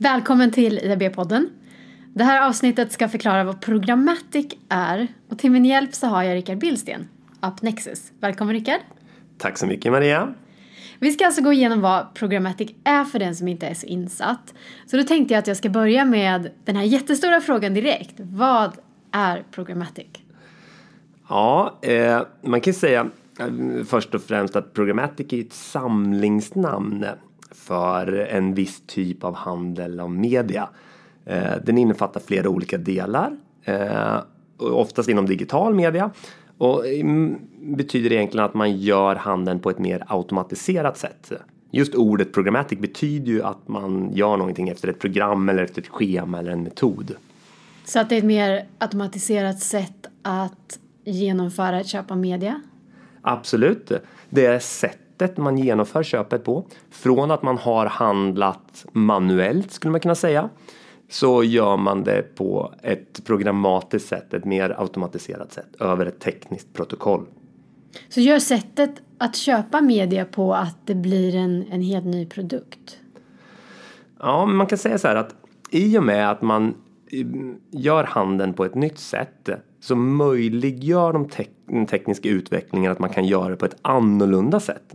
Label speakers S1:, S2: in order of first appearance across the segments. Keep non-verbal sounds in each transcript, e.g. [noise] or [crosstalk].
S1: Välkommen till IAB-podden. Det här avsnittet ska förklara vad programmatic är och till min hjälp så har jag Rickard Billsten, UpNexus. Välkommen Rickard.
S2: Tack så mycket Maria.
S1: Vi ska alltså gå igenom vad programmatic är för den som inte är så insatt. Så då tänkte jag att jag ska börja med den här jättestora frågan direkt. Vad är programmatic?
S2: Ja, eh, man kan säga eh, först och främst att programmatic är ett samlingsnamn för en viss typ av handel av media. Eh, den innefattar flera olika delar, eh, oftast inom digital media. Och mm, betyder egentligen att man gör handeln på ett mer automatiserat sätt. Just ordet programmatic betyder ju att man gör någonting efter ett program eller efter ett schema eller en metod.
S1: Så att det är ett mer automatiserat sätt att genomföra ett köp av media?
S2: Absolut. Det är sättet man genomför köpet på. Från att man har handlat manuellt skulle man kunna säga så gör man det på ett programmatiskt sätt, ett mer automatiserat sätt över ett tekniskt protokoll.
S1: Så gör sättet att köpa media på att det blir en, en helt ny produkt?
S2: Ja, man kan säga så här att i och med att man mm, gör handeln på ett nytt sätt så möjliggör de te den tekniska utvecklingen att man kan göra det på ett annorlunda sätt.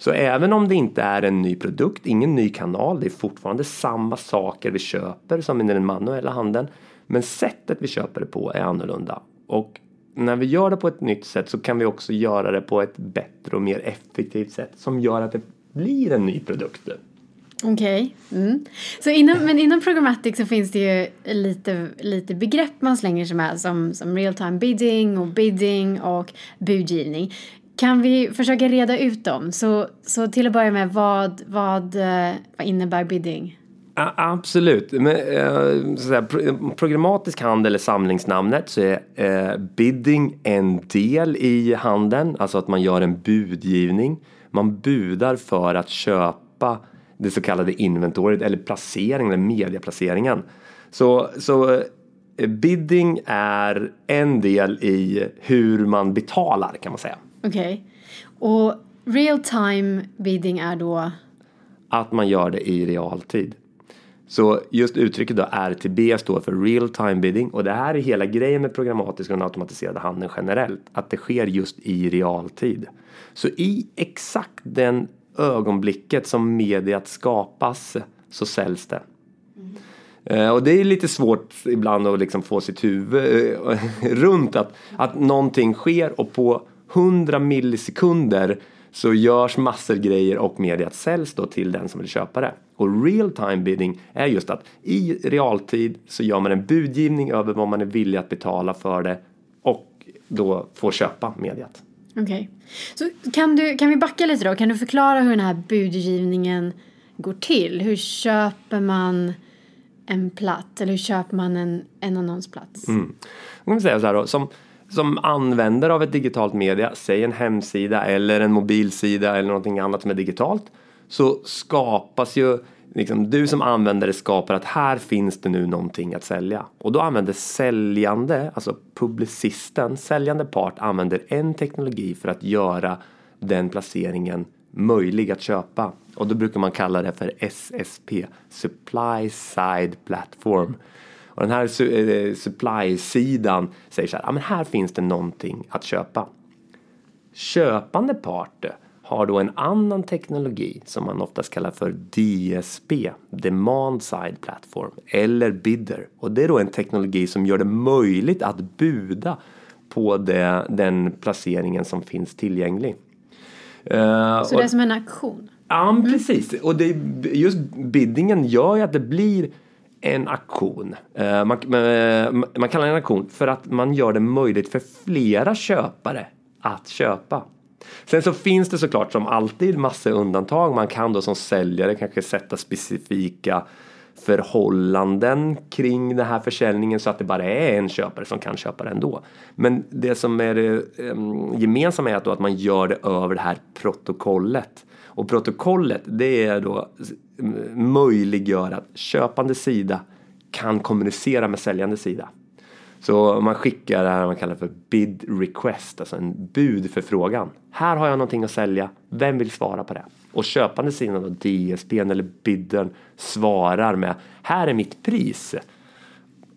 S2: Så även om det inte är en ny produkt, ingen ny kanal, det är fortfarande samma saker vi köper som i den manuella handeln. Men sättet vi köper det på är annorlunda. Och när vi gör det på ett nytt sätt så kan vi också göra det på ett bättre och mer effektivt sätt som gör att det blir en ny produkt.
S1: Okej. Okay. Mm. Så inom, men inom programmatic så finns det ju lite, lite begrepp man slänger sig med som, som real time bidding och bidding och budgivning. Kan vi försöka reda ut dem? Så, så till att börja med, vad, vad, eh, vad innebär bidding?
S2: A absolut. Men, eh, säga, programmatisk handel är samlingsnamnet så är eh, bidding en del i handeln, alltså att man gör en budgivning. Man budar för att köpa det så kallade inventoriet eller placeringen, eller mediaplaceringen. Så, så eh, bidding är en del i hur man betalar kan man säga.
S1: Okej. Okay. Och real time bidding är då?
S2: Att man gör det i realtid. Så just uttrycket då RTB står för real time bidding och det här är hela grejen med programmatisk och den automatiserade handeln generellt. Att det sker just i realtid. Så i exakt den ögonblicket som mediet skapas så säljs det. Mm. Och det är lite svårt ibland att liksom få sitt huvud eh, [laughs] runt att, att någonting sker och på 100 millisekunder så görs massor grejer och mediet säljs då till den som vill köpa det. Och real time bidding är just att i realtid så gör man en budgivning över vad man är villig att betala för det och då får köpa mediet.
S1: Okej. Okay. Så kan, du, kan vi backa lite då? Kan du förklara hur den här budgivningen går till? Hur köper man en plats eller hur köper man en, en annonsplats?
S2: Mm. Jag kan säga så här då, som som användare av ett digitalt media, säg en hemsida eller en mobilsida eller någonting annat som är digitalt, så skapas ju Liksom, du som användare skapar att här finns det nu någonting att sälja. Och då använder säljande, alltså publicisten, säljande part använder en teknologi för att göra den placeringen möjlig att köpa. Och då brukar man kalla det för SSP, Supply Side Platform. Och den här eh, supply-sidan säger så här, ja men här finns det någonting att köpa. Köpande part har då en annan teknologi som man oftast kallar för DSP, Demand Side Platform, eller Bidder. Och det är då en teknologi som gör det möjligt att buda på det, den placeringen som finns tillgänglig.
S1: Uh, Så det är som en auktion?
S2: Ja, mm. precis. Och det, just biddingen gör ju att det blir en aktion. Eh, man, eh, man kallar det en aktion för att man gör det möjligt för flera köpare att köpa. Sen så finns det såklart som alltid massor undantag. Man kan då som säljare kanske sätta specifika förhållanden kring den här försäljningen så att det bara är en köpare som kan köpa den då. Men det som är det ehm, gemensamma är att, då att man gör det över det här protokollet. Och protokollet det är då möjliggör att köpande sida kan kommunicera med säljande sida. Så man skickar det här man kallar för bid request, alltså en frågan. Här har jag någonting att sälja, vem vill svara på det? Och köpande sidan av eller bidden svarar med här är mitt pris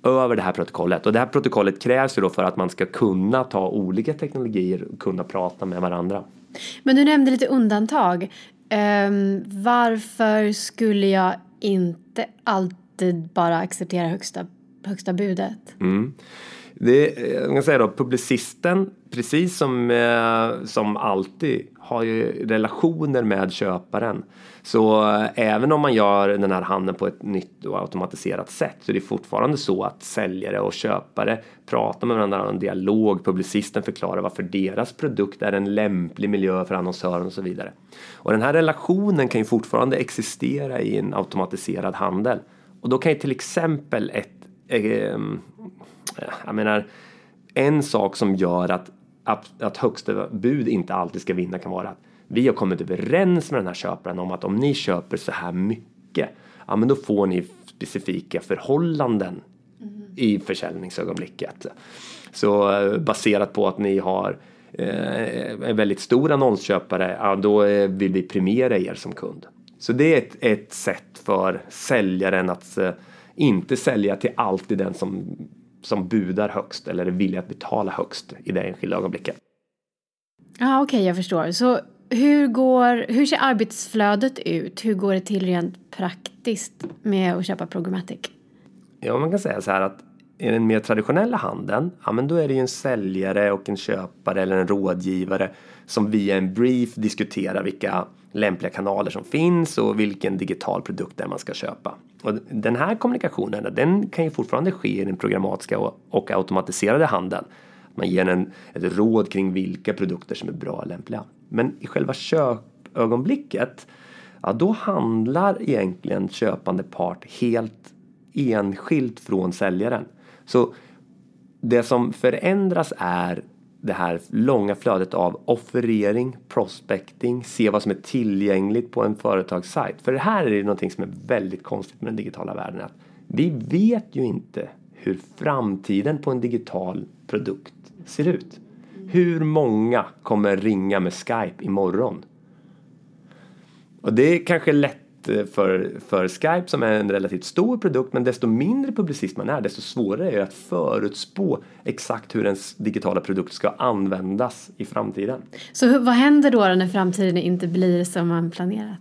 S2: över det här protokollet. Och det här protokollet krävs ju då för att man ska kunna ta olika teknologier och kunna prata med varandra.
S1: Men du nämnde lite undantag. Um, varför skulle jag inte alltid bara acceptera högsta, högsta budet?
S2: Mm. Det, eh, jag kan säga då, publicisten, precis som, eh, som alltid, har ju relationer med köparen. Så eh, även om man gör den här handeln på ett nytt och automatiserat sätt så är det fortfarande så att säljare och köpare pratar med varandra, har en dialog, publicisten förklarar varför deras produkt är en lämplig miljö för annonsören och så vidare. Och den här relationen kan ju fortfarande existera i en automatiserad handel. Och då kan ju till exempel ett, eh, eh jag menar, en sak som gör att, att, att högsta bud inte alltid ska vinna kan vara att vi har kommit överens med den här köparen om att om ni köper så här mycket, ja men då får ni specifika förhållanden mm. i försäljningsögonblicket. Så eh, baserat på att ni har eh, en väldigt stor annonsköpare, ja då eh, vill vi premiera er som kund. Så det är ett, ett sätt för säljaren att eh, inte sälja till alltid den som, som budar högst eller är villig att betala högst i det enskilda ögonblicket.
S1: Ja, okej, okay, jag förstår. Så hur, går, hur ser arbetsflödet ut? Hur går det till rent praktiskt med att köpa programmatic?
S2: Ja, man kan säga så här att i den mer traditionella handeln, ja men då är det ju en säljare och en köpare eller en rådgivare som via en brief diskuterar vilka lämpliga kanaler som finns och vilken digital produkt det är man ska köpa. Och den här kommunikationen, den kan ju fortfarande ske i den programmatiska och automatiserade handeln. Man ger en ett råd kring vilka produkter som är bra och lämpliga. Men i själva köpögonblicket, ja då handlar egentligen köpande part helt enskilt från säljaren. Så det som förändras är det här långa flödet av offerering, prospecting, se vad som är tillgängligt på en företagssajt. För det här är det någonting som är väldigt konstigt med den digitala världen. Att vi vet ju inte hur framtiden på en digital produkt ser ut. Hur många kommer ringa med Skype imorgon? Och det är kanske lätt för, för Skype som är en relativt stor produkt men desto mindre publicist man är desto svårare är det att förutspå exakt hur ens digitala produkt ska användas i framtiden.
S1: Så vad händer då när framtiden inte blir som man planerat?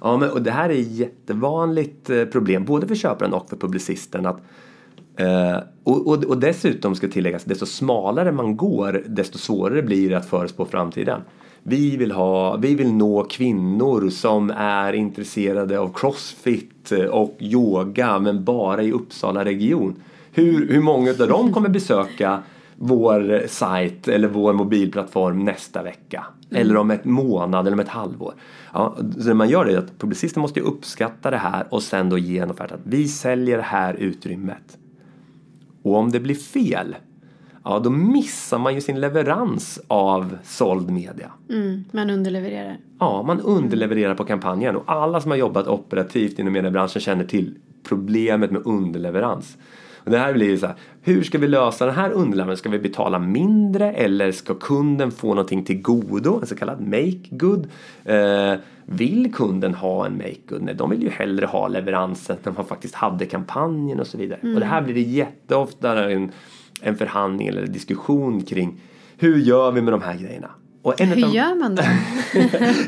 S2: Ja, men, och det här är ett jättevanligt eh, problem både för köparen och för publicisten att Eh, och, och, och, dessutom ska tilläggas, desto smalare man går desto svårare blir det att förutspå framtiden. Vi vill, ha, vi vill nå kvinnor som är intresserade av crossfit och yoga men bara i Uppsala region. Hur, hur många av dem kommer besöka vår sajt eller vår mobilplattform nästa vecka? Mm. Eller om ett månad eller om ett halvår. Ja, så det man gör är att publicisten måste uppskatta det här och sen då ge en offert att vi säljer det här utrymmet. Och om det blir fel, ja då missar man ju sin leverans av såld media.
S1: Mm, man underlevererar.
S2: Ja, man underlevererar på kampanjen och alla som har jobbat operativt inom mediebranschen känner till problemet med underleverans. Och det här blir så här, hur ska vi lösa den här underleveransen? Ska vi betala mindre eller ska kunden få någonting till godo, en så kallad make good? Eh, vill kunden ha en make good? Nej, de vill ju hellre ha leveransen när man faktiskt hade kampanjen och så vidare. Mm. Och det här blir det jätteofta en, en förhandling eller diskussion kring hur gör vi med de här grejerna?
S1: hur av, gör man då?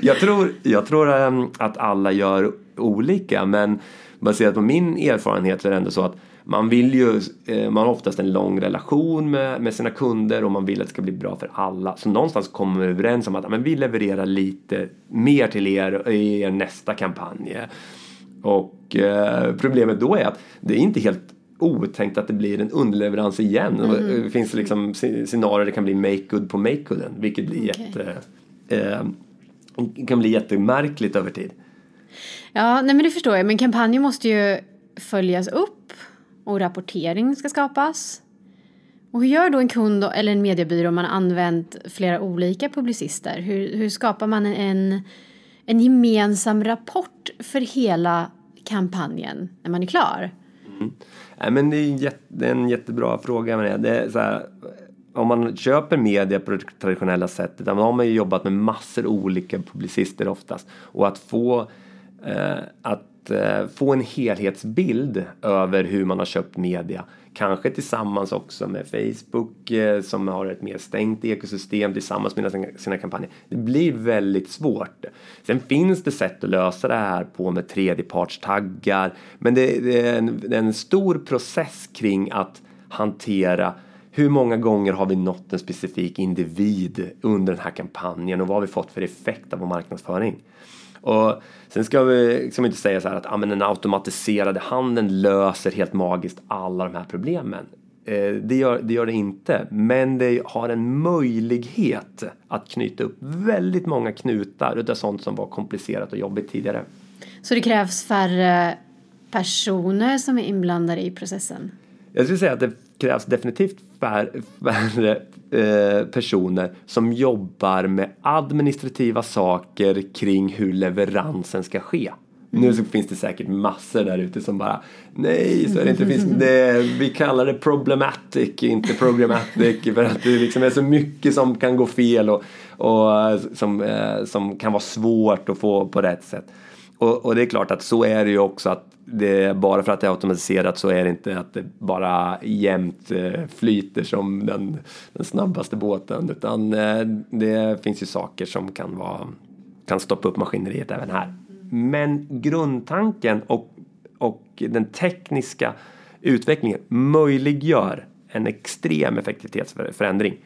S1: [laughs]
S2: jag tror, jag tror um, att alla gör olika men baserat på min erfarenhet så är det ändå så att man vill ju, eh, man har oftast en lång relation med, med sina kunder och man vill att det ska bli bra för alla. Så någonstans kommer vi överens om att men vi levererar lite mer till er i er nästa kampanj. Och eh, problemet då är att det är inte helt otänkt att det blir en underleverans igen. Mm. Det finns liksom scenarier det kan bli make good på make gooden vilket blir okay. jätte, eh, kan bli jättemärkligt över tid.
S1: Ja, nej men det förstår jag. Men kampanjen måste ju följas upp och rapportering ska skapas. Och hur gör då en kund eller en mediebyrå om man har använt flera olika publicister? Hur, hur skapar man en, en gemensam rapport för hela kampanjen när man är klar?
S2: Mm. Nej, men det är, en jätte, det är en jättebra fråga. Men det. Det är så här, om man köper media på det traditionella sättet, då har man ju jobbat med massor olika publicister oftast. Och att få, eh, att, eh, få en helhetsbild över hur man har köpt media Kanske tillsammans också med Facebook eh, som har ett mer stängt ekosystem tillsammans med sina, sina kampanjer. Det blir väldigt svårt. Sen finns det sätt att lösa det här på med tredjepartstaggar men det, det, är en, det är en stor process kring att hantera hur många gånger har vi nått en specifik individ under den här kampanjen och vad har vi fått för effekt av vår marknadsföring? Och sen ska vi liksom inte säga så här att ah, men den automatiserade handeln löser helt magiskt alla de här problemen. Eh, det, gör, det gör det inte, men det har en möjlighet att knyta upp väldigt många knutar utav sånt som var komplicerat och jobbigt tidigare.
S1: Så det krävs färre personer som är inblandade i processen?
S2: Jag skulle säga att det krävs definitivt färre eh, personer som jobbar med administrativa saker kring hur leveransen ska ske. Mm. Nu så finns det säkert massor där ute som bara Nej, så är det inte. Finns, det, vi kallar det problematic, inte programmatic för att det liksom är så mycket som kan gå fel och, och eh, som, eh, som kan vara svårt att få på rätt sätt. Och, och, det är klart att så är det ju också att det, bara för att det är automatiserat så är det inte att det bara jämt eh, flyter som den, den snabbaste båten utan eh, det finns ju saker som kan, vara, kan stoppa upp maskineriet även här. Men grundtanken och, och den tekniska utvecklingen möjliggör en extrem effektivitetsförändring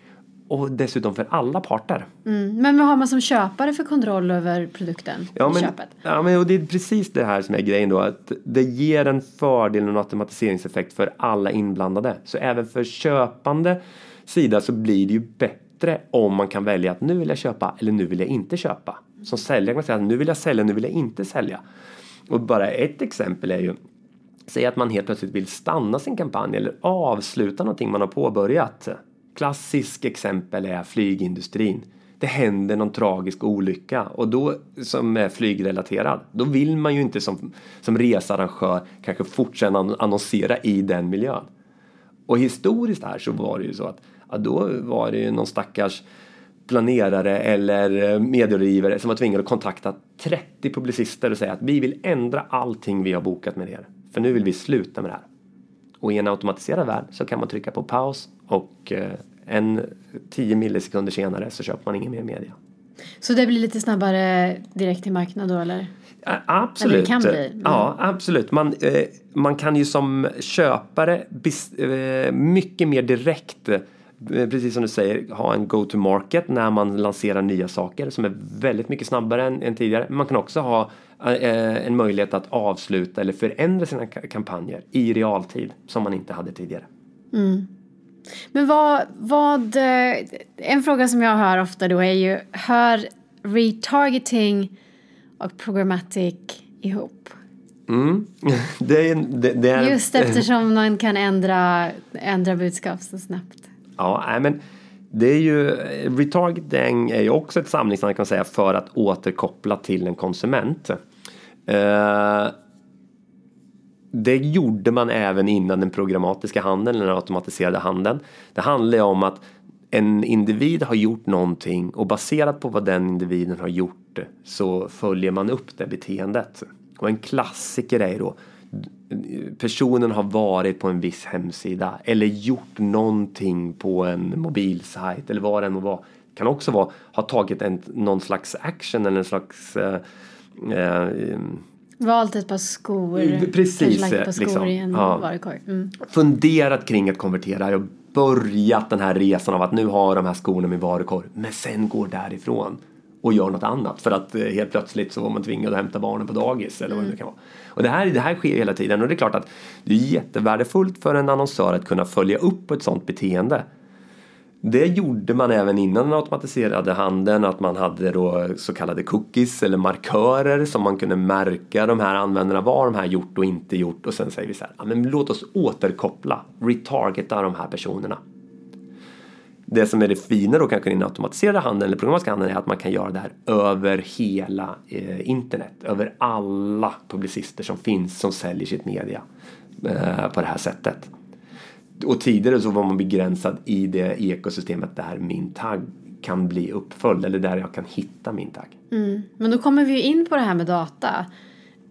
S2: och dessutom för alla parter.
S1: Mm. Men vad har man som köpare för kontroll över produkten
S2: ja, men,
S1: köpet?
S2: Ja, men och det är precis det här som är grejen då, att det ger en fördel och en automatiseringseffekt för alla inblandade. Så även för köpande sida så blir det ju bättre om man kan välja att nu vill jag köpa eller nu vill jag inte köpa. Som säljare kan man säga att nu vill jag sälja, nu vill jag inte sälja. Och bara ett exempel är ju Säg att man helt plötsligt vill stanna sin kampanj eller avsluta någonting man har påbörjat Klassisk exempel är flygindustrin. Det händer någon tragisk olycka och då som är flygrelaterad. Då vill man ju inte som, som researrangör kanske fortsätta annonsera i den miljön. Och historiskt här så var det ju så att ja, då var det ju någon stackars planerare eller eh, medierådgivare som var tvingade att kontakta 30 publicister och säga att vi vill ändra allting vi har bokat med er. För nu vill vi sluta med det här. Och i en automatiserad värld så kan man trycka på paus och eh, en 10 millisekunder senare så köper man ingen mer media.
S1: Så det blir lite snabbare direkt till marknad då eller?
S2: Absolut. Eller
S1: kan bli. Mm.
S2: Ja, absolut. Man, eh, man kan ju som köpare eh, mycket mer direkt precis som du säger, ha en go-to-market när man lanserar nya saker som är väldigt mycket snabbare än, än tidigare. Man kan också ha eh, en möjlighet att avsluta eller förändra sina kampanjer i realtid som man inte hade tidigare.
S1: Mm. Men vad, vad, eh, en fråga som jag hör ofta då är ju, hör retargeting och programmatic ihop?
S2: Mm. [laughs] det är, det, det är,
S1: Just eftersom man kan ändra, ändra budskap så snabbt.
S2: Ja, men det är ju, retargeting är ju också ett samlingsnamn kan man säga för att återkoppla till en konsument. Eh, det gjorde man även innan den programmatiska handeln, den automatiserade handeln. Det handlar ju om att en individ har gjort någonting och baserat på vad den individen har gjort så följer man upp det beteendet. Och en klassiker är då personen har varit på en viss hemsida eller gjort någonting på en mobilsajt eller vad det än må vara. Kan också vara, ha tagit en, någon slags action eller en slags eh, eh,
S1: Valt ett par skor.
S2: Precis.
S1: Kanske par skor liksom, i en ja. varukorg. Mm.
S2: Funderat kring att konvertera och börjat den här resan av att nu har de här skorna min varukorg. Men sen går därifrån och gör något annat för att eh, helt plötsligt så var man tvingad att hämta barnen på dagis eller vad mm. det kan vara. Och det här, det här sker hela tiden och det är klart att det är jättevärdefullt för en annonsör att kunna följa upp ett sådant beteende. Det gjorde man även innan den automatiserade handeln, att man hade då så kallade cookies eller markörer som man kunde märka de här användarna, vad de här gjort och inte gjort och sen säger vi så här, men låt oss återkoppla, retargeta de här personerna. Det som är det fina då kanske i den automatiserade handeln eller programmatiska handeln är att man kan göra det här över hela eh, internet, över alla publicister som finns som säljer sitt media. eh, på det här sättet. Och tidigare så var man begränsad i det ekosystemet där min tagg kan bli uppföljd eller där jag kan hitta min tagg.
S1: Mm. Men då kommer vi ju in på det här med data.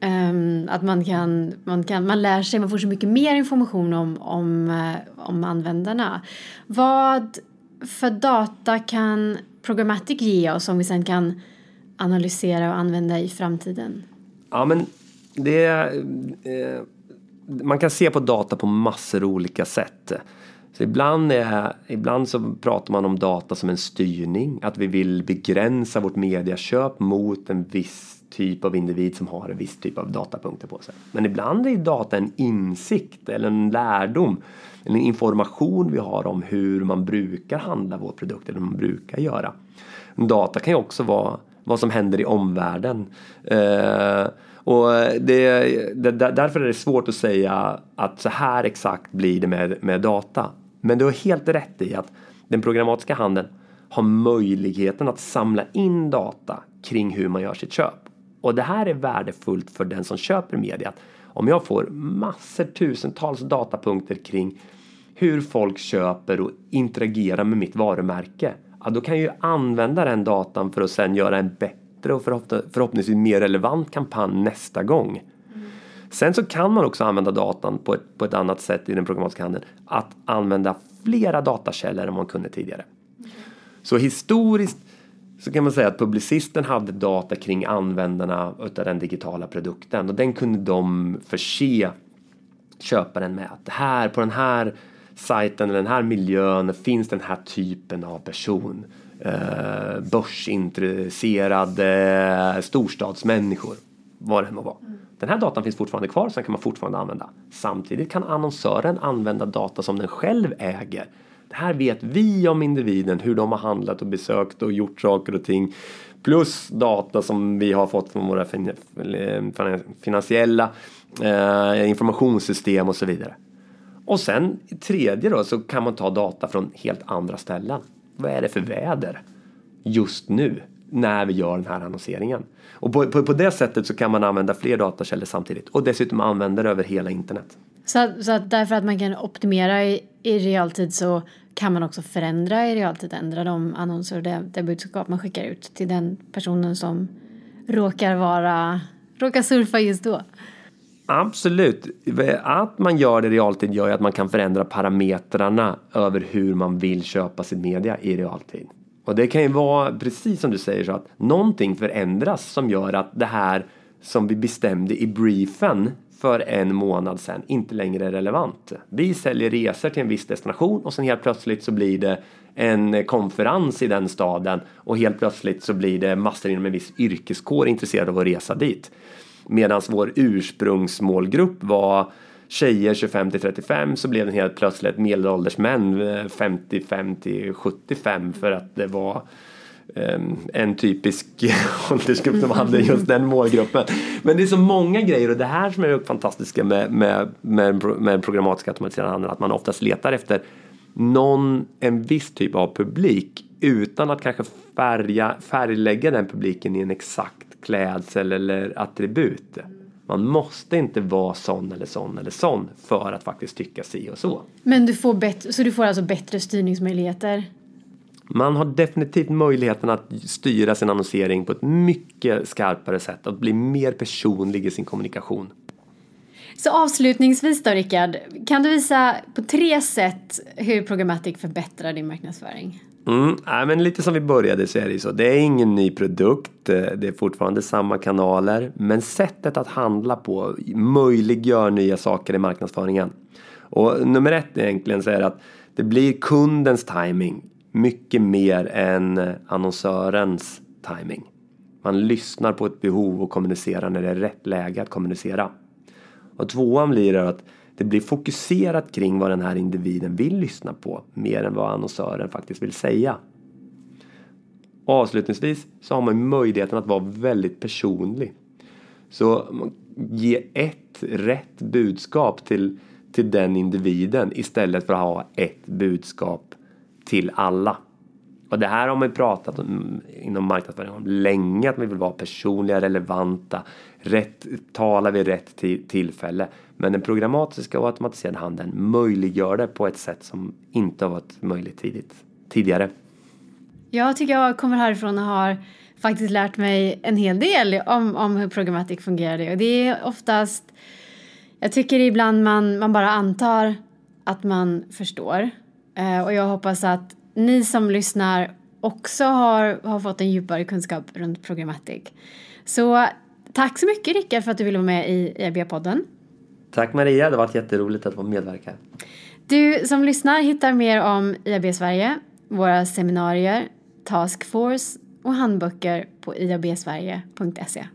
S1: Um, att man kan, man kan, man lär sig, man får så mycket mer information om, om, eh, om användarna. Vad för data kan Programmatic ge oss som vi sen kan analysera och använda i framtiden?
S2: Ja men det eh, man kan se på data på massor av olika sätt. Så ibland, är, ibland så pratar man om data som en styrning, att vi vill begränsa vårt mediaköp mot en viss typ av individ som har en viss typ av datapunkter på sig. Men ibland är data en insikt eller en lärdom, eller en information vi har om hur man brukar handla vår produkt eller hur man brukar göra. Data kan ju också vara vad som händer i omvärlden. Eh, och det, det, därför är det svårt att säga att så här exakt blir det med, med data. Men du har helt rätt i att den programmatiska handeln har möjligheten att samla in data kring hur man gör sitt köp. Och det här är värdefullt för den som köper media. Om jag får massor, tusentals datapunkter kring hur folk köper och interagerar med mitt varumärke. Ja, då kan jag ju använda den datan för att sen göra en bättre och förhoppningsvis mer relevant kampanj nästa gång. Sen så kan man också använda datan på ett, på ett annat sätt i den programmatiska handeln. Att använda flera datakällor än man kunde tidigare. Så historiskt så kan man säga att publicisten hade data kring användarna utav den digitala produkten och den kunde de förse köparen med att här på den här sajten eller den här miljön finns den här typen av person. Eh, börsintresserade storstadsmänniskor, vad det må vara. Den här datan finns fortfarande kvar, sen kan man fortfarande använda. Samtidigt kan annonsören använda data som den själv äger. Det här vet vi om individen, hur de har handlat och besökt och gjort saker och ting. Plus data som vi har fått från våra finansiella eh, informationssystem och så vidare. Och sen tredje då så kan man ta data från helt andra ställen. Vad är det för väder just nu när vi gör den här annonseringen? Och på, på, på det sättet så kan man använda fler datakällor samtidigt och dessutom använda det över hela internet.
S1: Så, så att därför att man kan optimera i, i realtid så kan man också förändra i realtid, ändra de annonser och det, det budskap man skickar ut till den personen som råkar vara, råkar surfa just då.
S2: Absolut. Att man gör det i realtid gör ju att man kan förändra parametrarna över hur man vill köpa sin media i realtid. Och det kan ju vara precis som du säger så att någonting förändras som gör att det här som vi bestämde i briefen för en månad sedan inte längre är relevant. Vi säljer resor till en viss destination och sen helt plötsligt så blir det en konferens i den staden och helt plötsligt så blir det massor inom en viss yrkeskår intresserade av att resa dit. Medan vår ursprungsmålgrupp var tjejer 25 till 35 så blev den helt plötsligt medelålders män eh, 55 till 75 för att det var ehm, en typisk [laughs] åldersgrupp som hade just den målgruppen. Men det är så många grejer och det här som är det fantastiska med, med, med, med programmatisk automatiserad handel att man oftast letar efter någon, en viss typ av publik utan att kanske färga, färglägga den publiken i en exakt klädsel eller attribut. Man måste inte vara sån eller sån eller sån för att faktiskt tycka si och så.
S1: Men du får bättre, så du får alltså bättre styrningsmöjligheter?
S2: Man har definitivt möjligheten att styra sin annonsering på ett mycket skarpare sätt och bli mer personlig i sin kommunikation.
S1: Så avslutningsvis då Rickard, kan du visa på tre sätt hur Programmatic förbättrar din marknadsföring?
S2: Mm, nej, men lite som vi började så är det ju så. Det är ingen ny produkt. Eh, det är fortfarande samma kanaler. Men sättet att handla på möjliggör nya saker i marknadsföringen. Och nummer ett egentligen så är det att det blir kundens timing mycket mer än annonsörens timing. Man lyssnar på ett behov och kommunicerar när det är rätt läge att kommunicera. Och tvåan blir att det blir fokuserat kring vad den här individen vill lyssna på mer än vad annonsören faktiskt vill säga. Och avslutningsvis så har man möjligheten att vara väldigt personlig. Så ge ett rätt budskap till, till den individen istället för att ha ett budskap till alla. Och det här har man ju pratat om inom marknadsföring om länge, att man vill vara personliga, relevanta, rätt, tala vid rätt tillfälle. Men den programmatiska och automatiserade handeln möjliggör det på ett sätt som inte har varit möjligt tidigt, tidigare.
S1: Jag tycker jag kommer härifrån och har faktiskt lärt mig en hel del om, om hur programmatik fungerar. Och det är oftast, jag tycker ibland man, man bara antar att man förstår. Eh, och jag hoppas att ni som lyssnar också har, har fått en djupare kunskap runt programmatic. Så tack så mycket Rickard för att du ville vara med i EB-podden.
S2: Tack Maria, det har varit jätteroligt att få medverka.
S1: Du som lyssnar hittar mer om IAB Sverige, våra seminarier, taskforce och handböcker på iabsverige.se.